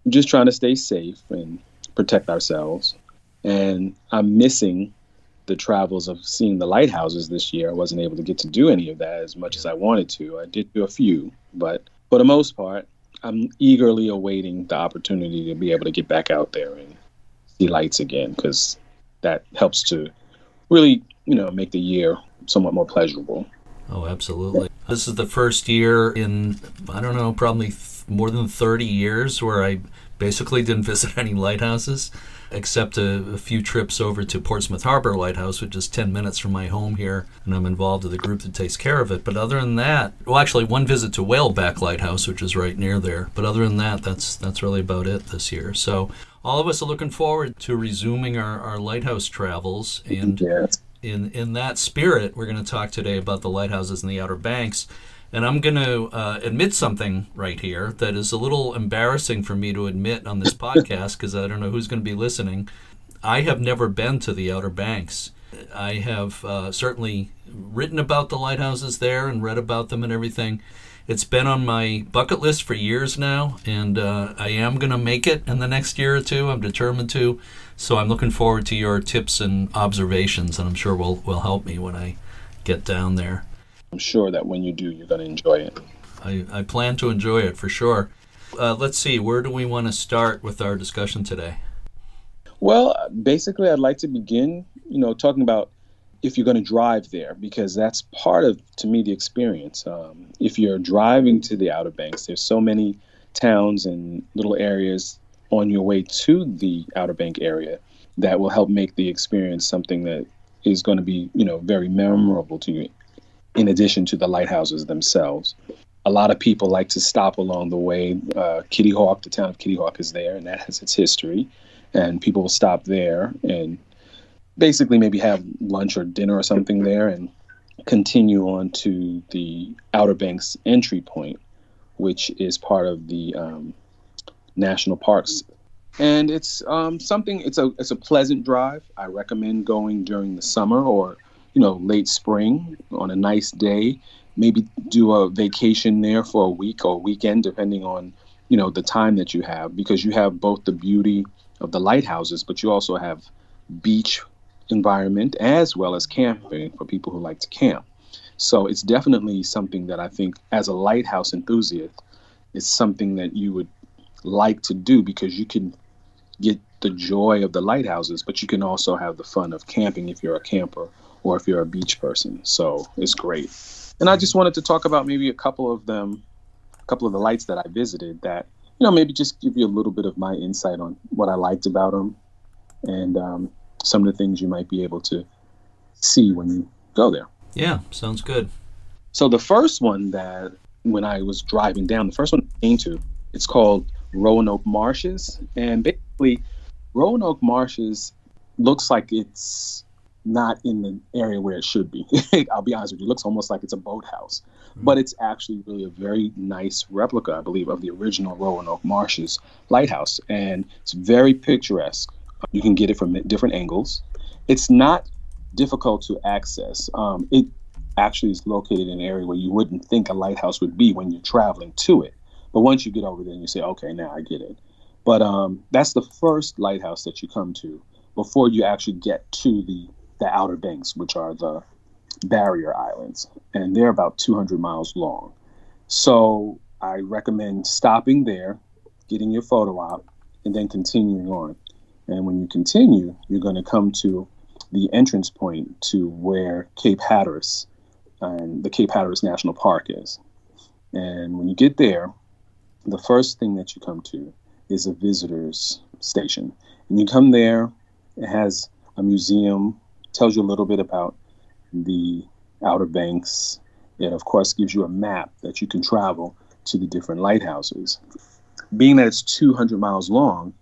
we're just trying to stay safe and protect ourselves. And I'm missing the travels of seeing the lighthouses this year. I wasn't able to get to do any of that as much as I wanted to. I did do a few, but for the most part, I'm eagerly awaiting the opportunity to be able to get back out there and see lights again because that helps to really, you know, make the year somewhat more pleasurable. Oh, absolutely. This is the first year in, I don't know, probably th- more than 30 years where I basically didn't visit any lighthouses except a, a, few trips over to Portsmouth Harbor Lighthouse, which is 10 minutes from my home here, and I'm involved with a group that takes care of it. But other than that, well, actually, one visit to Whaleback Lighthouse, which is right near there. But other than that, that's that's really about it this year. So all of us are looking forward to resuming our, our lighthouse travels. And in, in that spirit, we're going to talk today about the lighthouses in the Outer Banks. And I'm going to uh, admit something right here that is a little embarrassing for me to admit on this podcast because I don't know who's going to be listening. I have never been to the Outer Banks. I have uh, certainly written about the lighthouses there and read about them and everything. It's been on my bucket list for years now, and uh, I am going to make it in the next year or two. I'm determined to. So I'm looking forward to your tips and observations, and I'm sure will will help me when I get down there. I'm sure that when you do, you're going to enjoy it. I, I plan to enjoy it for sure. Uh, let's see, where do we want to start with our discussion today? Well, basically, I'd like to begin, you know, talking about if you're going to drive there, because that's part of, to me, the experience. Um, if you're driving to the Outer Banks, there's so many towns and little areas on your way to the Outer Bank area that will help make the experience something that is going to be, you know, very memorable to you in addition to the lighthouses themselves. A lot of people like to stop along the way. Uh, Kitty Hawk, the town of Kitty Hawk, is there, and that has its history. And people will stop there and basically maybe have lunch or dinner or something there and continue on to the Outer Banks entry point, which is part of the um, national parks. And it's um, something. It's a it's a pleasant drive. I recommend going during the summer or you know, late spring on a nice day, maybe do a vacation there for a week or a weekend, depending on, you know, the time that you have, because you have both the beauty of the lighthouses, but you also have beach environment as well as camping for people who like to camp. So it's definitely something that I think, as a lighthouse enthusiast, it's something that you would like to do because you can get the joy of the lighthouses, but you can also have the fun of camping if you're a camper or if you're a beach person. So it's great. And I just wanted to talk about maybe a couple of them, a couple of the lights that I visited that, you know, maybe just give you a little bit of my insight on what I liked about them and um, some of the things you might be able to see when you go there. Yeah, sounds good. So the first one that when I was driving down, the first one I came to, it's called Roanoke Marshes. And basically, Roanoke Marshes looks like it's not in the area where it should be. I'll be honest with you, it looks almost like it's a boathouse, mm-hmm. but it's actually really a very nice replica, I believe, of the original Roanoke Marshes lighthouse, and it's very picturesque. You can get it from different angles. It's not difficult to access. Um, it actually is located in an area where you wouldn't think a lighthouse would be when you're traveling to it. But once you get over there and you say, okay, now I get it. But um, that's the first lighthouse that you come to before you actually get to the the Outer Banks, which are the barrier islands, and they're about 200 miles long. So I recommend stopping there, getting your photo out, and then continuing on. And when you continue, you're going to come to the entrance point to where Cape Hatteras and the Cape Hatteras National Park is. And when you get there, the first thing that you come to is a visitor's station. And you come there, it has a museum tells you a little bit about the Outer Banks. It, of course, gives you a map that you can travel to the different lighthouses. Being that it's 200 miles long,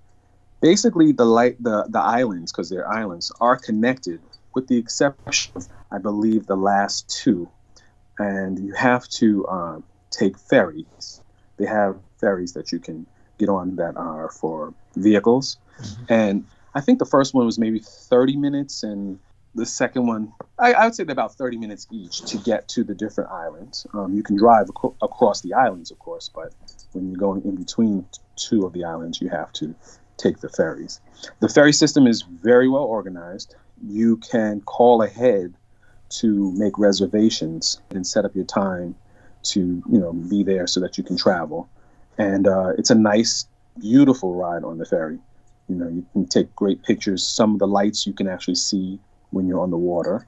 basically the light the, the islands, because they're islands, are connected with the exception of, I believe, the last two. And you have to um, take ferries. They have ferries that you can get on that are for vehicles. Mm-hmm. And I think the first one was maybe 30 minutes, and the second one, I, I would say they're about 30 minutes each to get to the different islands. Um, you can drive ac- across the islands, of course, but when you're going in between two of the islands, you have to take the ferries. The ferry system is very well organized. You can call ahead to make reservations and set up your time to you know be there so that you can travel. And uh, it's a nice, beautiful ride on the ferry. You know, you can take great pictures. Some of the lights you can actually see when you're on the water.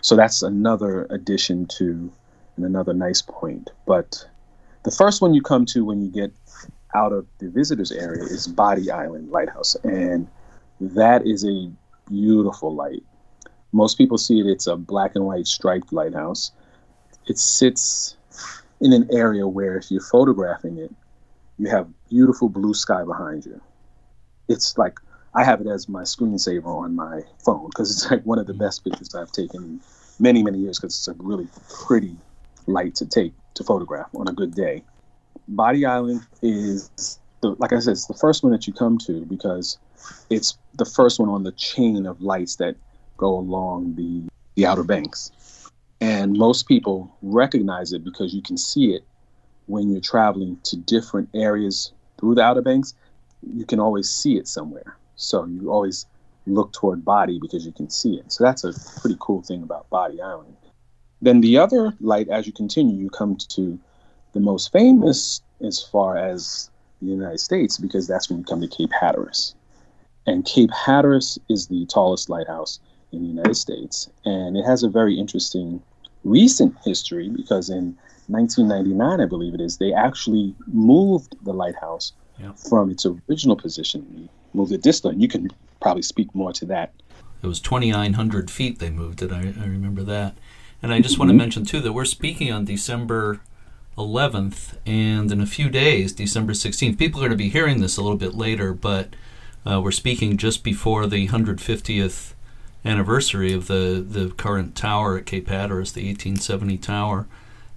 So that's another addition to and another nice point. But the first one you come to when you get out of the visitors area is Bodie Island Lighthouse, and that is a beautiful light. Most people see it; it's a black and white striped lighthouse. It sits in an area where, if you're photographing it, you have beautiful blue sky behind you. It's like I have it as my screensaver on my phone because it's like one of the best pictures I've taken many, many years because it's a really pretty light to take to photograph on a good day. Bodie Island is the, like I said, it's the first one that you come to because it's the first one on the chain of lights that go along the, the Outer Banks. And most people recognize it because you can see it when you're traveling to different areas through the Outer Banks. You can always see it somewhere. So you always look toward Bodie because you can see it. So that's a pretty cool thing about Bodie Island. Then the other light, as you continue, you come to the most famous as far as the United States because that's when you come to Cape Hatteras. And Cape Hatteras is the tallest lighthouse in the United States. And it has a very interesting recent history because in 1999, I believe it is, they actually moved the lighthouse yeah. from its original position, moved it distal. And you can probably speak more to that. It was 2,900 feet they moved it. I, I remember that. And I just want to mm-hmm. mention, too, that we're speaking on December 11th, and in a few days, December 16th, people are going to be hearing this a little bit later, but uh, we're speaking just before the 150th anniversary of the, the current tower at Cape Hatteras, the 1870 tower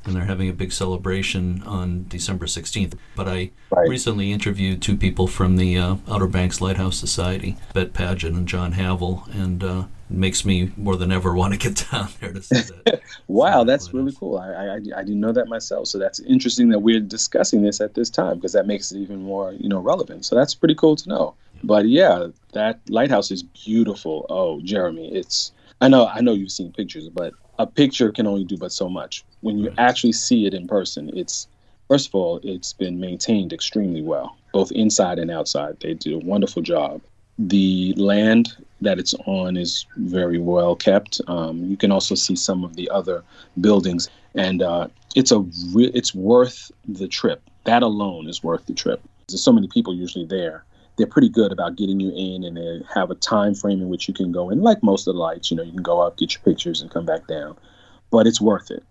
and they're having a big celebration on December 16th. But I right. recently interviewed two people from the uh, Outer Banks Lighthouse Society, Bett Padgett and John Havel, and uh, it makes me more than ever want to get down there to see that. wow, that's really cool. I, I, I didn't know that myself. So that's interesting that we're discussing this at this time because that makes it even more you know relevant. So that's pretty cool to know. Yeah. But yeah, that lighthouse is beautiful. Oh, Jeremy, it's I know I know you've seen pictures, but a picture can only do but so much. When you actually see it in person, it's first of all, it's been maintained extremely well, both inside and outside. They do a wonderful job. The land that it's on is very well kept. Um, you can also see some of the other buildings, and uh, it's a re- it's worth the trip. That alone is worth the trip. There's so many people usually there they're pretty good about getting you in and they have a time frame in which you can go in. Like most of the lights you know you can go up get your pictures and come back down. But it's worth it.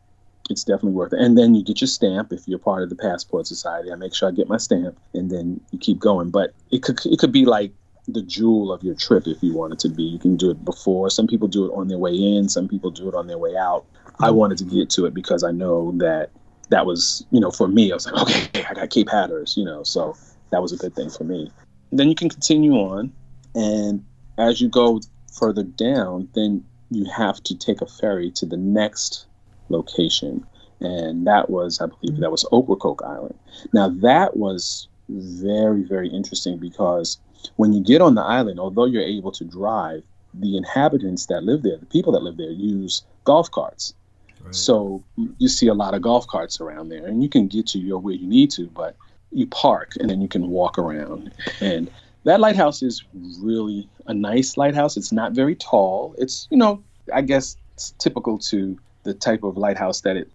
It's definitely worth it. And then you get your stamp if you're part of the passport society. I make sure i get my stamp and then you keep going. But it could it could be like the jewel of your trip if you want it to be. You can do it before. Some people do it on their way in. Some people do it on their way out. I mm-hmm. wanted to get to it because i know that that was you know for me i was like okay i got cape hatteras you know so that was a good thing for me then you can continue on, and as you go further down, then you have to take a ferry to the next location, and that was, I believe, that was Ocracoke Island. Now that was very, very interesting because when you get on the island, although you're able to drive, the inhabitants that live there, the people that live there, use golf carts. Right. So you see a lot of golf carts around there, and you can get to your where you need to, but you park and then you can walk around. And that lighthouse is really a nice lighthouse. It's not very tall. It's, you know, I guess it's typical to the type of lighthouse that it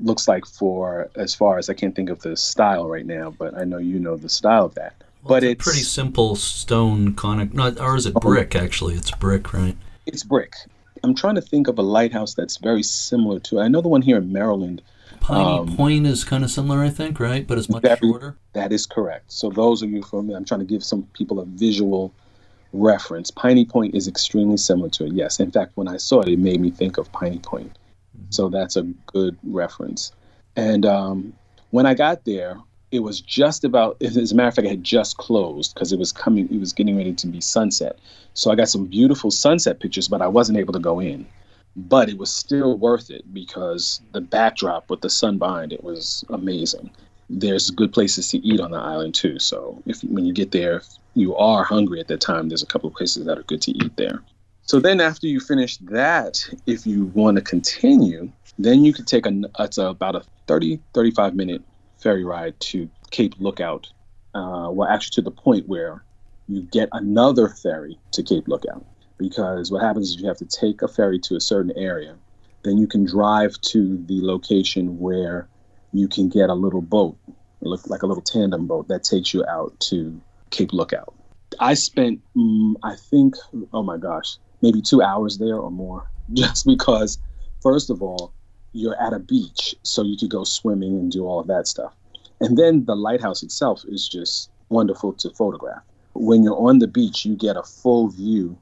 looks like for as far as I can't think of the style right now, but I know you know the style of that. Well, but it's, it's pretty simple stone conic. Not, or is it oh. brick? Actually, it's brick, right? It's brick. I'm trying to think of a lighthouse that's very similar to. I know the one here in Maryland Piney um, Point is kind of similar, I think, right? But it's much that, shorter. That is correct. So those of you from me, I'm trying to give some people a visual reference. Piney Point is extremely similar to it. Yes, in fact, when I saw it, it made me think of Piney Point. Mm-hmm. So that's a good reference. And um, when I got there, it was just about as a matter of fact it had just closed because it was coming it was getting ready to be sunset so i got some beautiful sunset pictures but i wasn't able to go in but it was still worth it because the backdrop with the sun behind it was amazing there's good places to eat on the island too so if when you get there if you are hungry at that time there's a couple of places that are good to eat there so then after you finish that if you want to continue then you could take a it's about a 30 35 minute ferry ride to Cape Lookout. Uh, well, actually, to the point where you get another ferry to Cape Lookout. Because what happens is you have to take a ferry to a certain area, then you can drive to the location where you can get a little boat, look like a little tandem boat that takes you out to Cape Lookout. I spent, mm, I think, oh my gosh, maybe two hours there or more, just because, first of all, you're at a beach, so you could go swimming and do all of that stuff. And then the lighthouse itself is just wonderful to photograph. When you're on the beach, you get a full view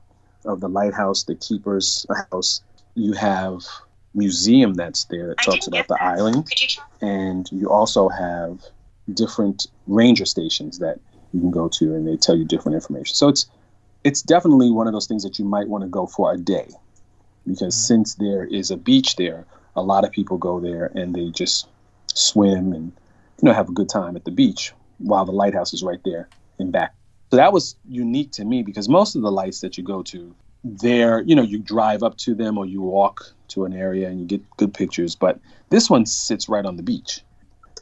of the lighthouse, the keeper's house. You have museum that's there that talks about the that. island, and you also have different ranger stations that you can go to, and they tell you different information. So it's it's definitely one of those things that you might want to go for a day, because mm-hmm. since there is a beach there, a lot of people go there and they just swim and you know have a good time at the beach while the lighthouse is right there in back. So that was unique to me because most of the lights that you go to, there, you know, you drive up to them or you walk to an area and you get good pictures. But this one sits right on the beach.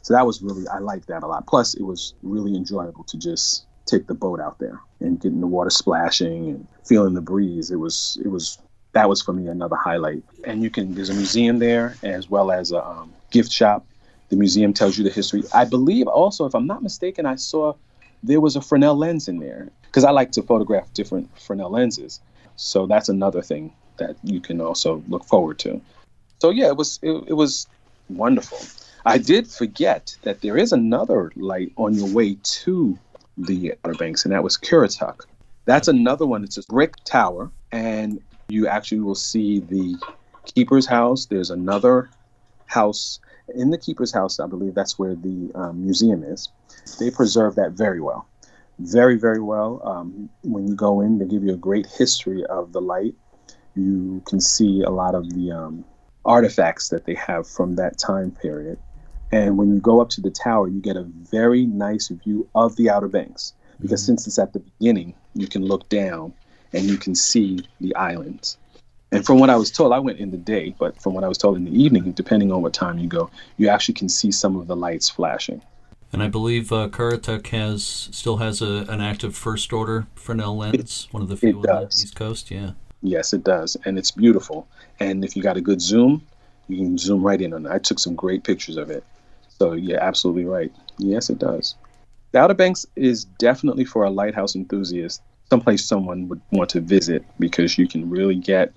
So that was really, I liked that a lot. Plus, it was really enjoyable to just take the boat out there and getting the water splashing and feeling the breeze. It was, it was that was for me another highlight. And you can there's a museum there as well as a um, gift shop. The museum tells you the history. I believe also, if I'm not mistaken, I saw there was a Fresnel lens in there because I like to photograph different Fresnel lenses. So that's another thing that you can also look forward to. So yeah, it was it, it was wonderful. I did forget that there is another light on your way to the Outer Banks, and that was Currituck. That's another one. It's a brick tower, and you actually will see the keeper's house. There's another house in the keeper's house. I believe that's where the um, museum is. They preserve that very well, very very well. Um, when you go in, they give you a great history of the light. You can see a lot of the um, artifacts that they have from that time period. And when you go up to the tower, you get a very nice view of the Outer Banks because mm-hmm. since it's at the beginning, you can look down and you can see the islands. And from what I was told, I went in the day, but from what I was told in the evening, depending on what time you go, you actually can see some of the lights flashing. And I believe uh, Currituck has still has a, an active first order Fresnel lens, it, one of the few on the East Coast. Yeah. Yes, it does, and it's beautiful. And if you got a good zoom, you can zoom right in on it. I took some great pictures of it. So you're absolutely right. Yes, it does. The Outer Banks is definitely for a lighthouse enthusiast someplace someone would want to visit because you can really get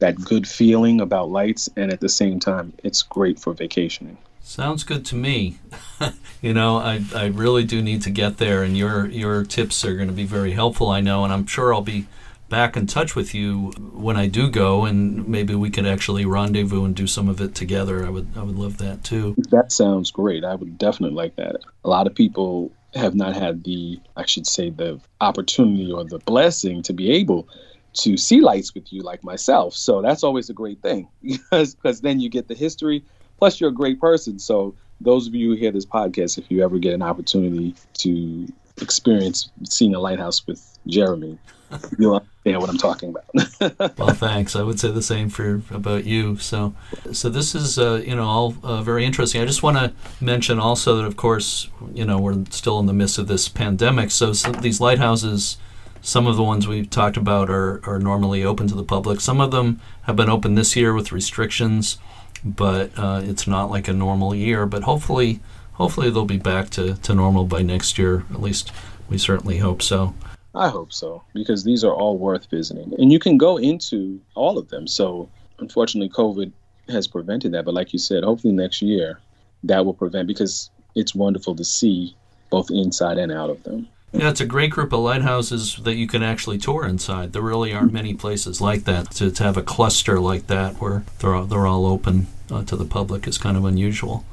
that good feeling about lights and at the same time it's great for vacationing. Sounds good to me. You know I, I really do need to get there and your your tips are going to be very helpful i know and i'm sure i'll be back in touch with you when i do go and maybe we could actually rendezvous and do some of it together. I would i would love that too. That sounds great. I would definitely like that. A lot of people have not had the, I should say, the opportunity or the blessing to be able to see lights with you like myself. So that's always a great thing because because then you get the history. Plus, you're a great person. So those of you who hear this podcast, if you ever get an opportunity to experience seeing a lighthouse with Jeremy, you'll understand what I'm talking about. well, thanks. I would say the same for about you. So, so this is uh, you know all uh, very interesting. I just want to mention also that of course you know we're still in the midst of this pandemic. So these lighthouses. Some of the ones we've talked about are, are normally open to the public. Some of them have been open this year with restrictions, but uh, it's not like a normal year. But hopefully, hopefully they'll be back to, to normal by next year. At least we certainly hope so. I hope so, because these are all worth visiting. And you can go into all of them. So, unfortunately, COVID has prevented that. But, like you said, hopefully next year that will prevent because it's wonderful to see both inside and out of them. Yeah, it's a great group of lighthouses that you can actually tour inside. There really aren't many places like that. To, to have a cluster like that where they're all, they're all open uh, to the public is kind of unusual.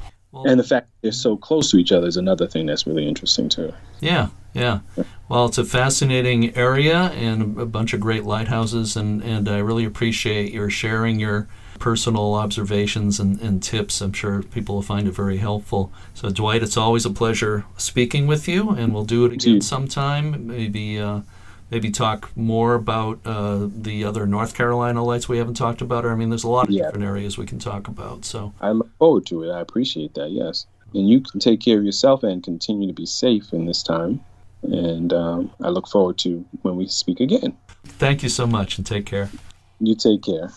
And the fact they're so close to each other is another thing that's really interesting too. Yeah, yeah. Well, it's a fascinating area and a bunch of great lighthouses, and, and I really appreciate your sharing your personal observations and, and tips. I'm sure people will find it very helpful. So, Dwight, it's always a pleasure speaking with you, and we'll do it again sometime. Maybe. Uh, maybe talk more about uh, the other North Carolina lights we haven't talked about. Or I mean, there's a lot of yeah. different areas we can talk about. So I look forward to it. I appreciate that. Yes, and you can take care of yourself and continue to be safe in this time. And um, I look forward to when we speak again. Thank you so much, and take care. You take care.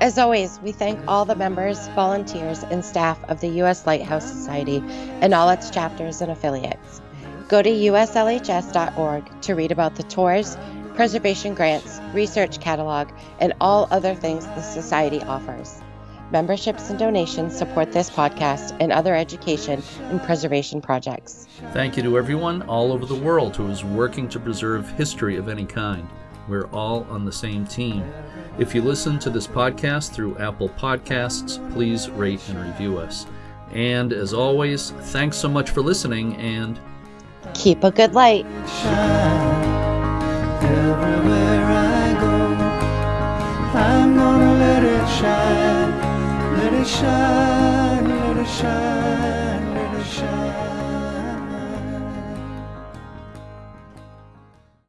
As always, we thank all the members, volunteers, and staff of the U.S. Lighthouse Society and all its chapters and affiliates. Go to uslhs.org to read about the tours, preservation grants, research catalog, and all other things the Society offers. Memberships and donations support this podcast and other education and preservation projects. Thank you to everyone all over the world who is working to preserve history of any kind. We're all on the same team. If you listen to this podcast through Apple Podcasts, please rate and review us. And as always, thanks so much for listening and keep a good light. I'm gonna let it shine, let it shine, let it shine.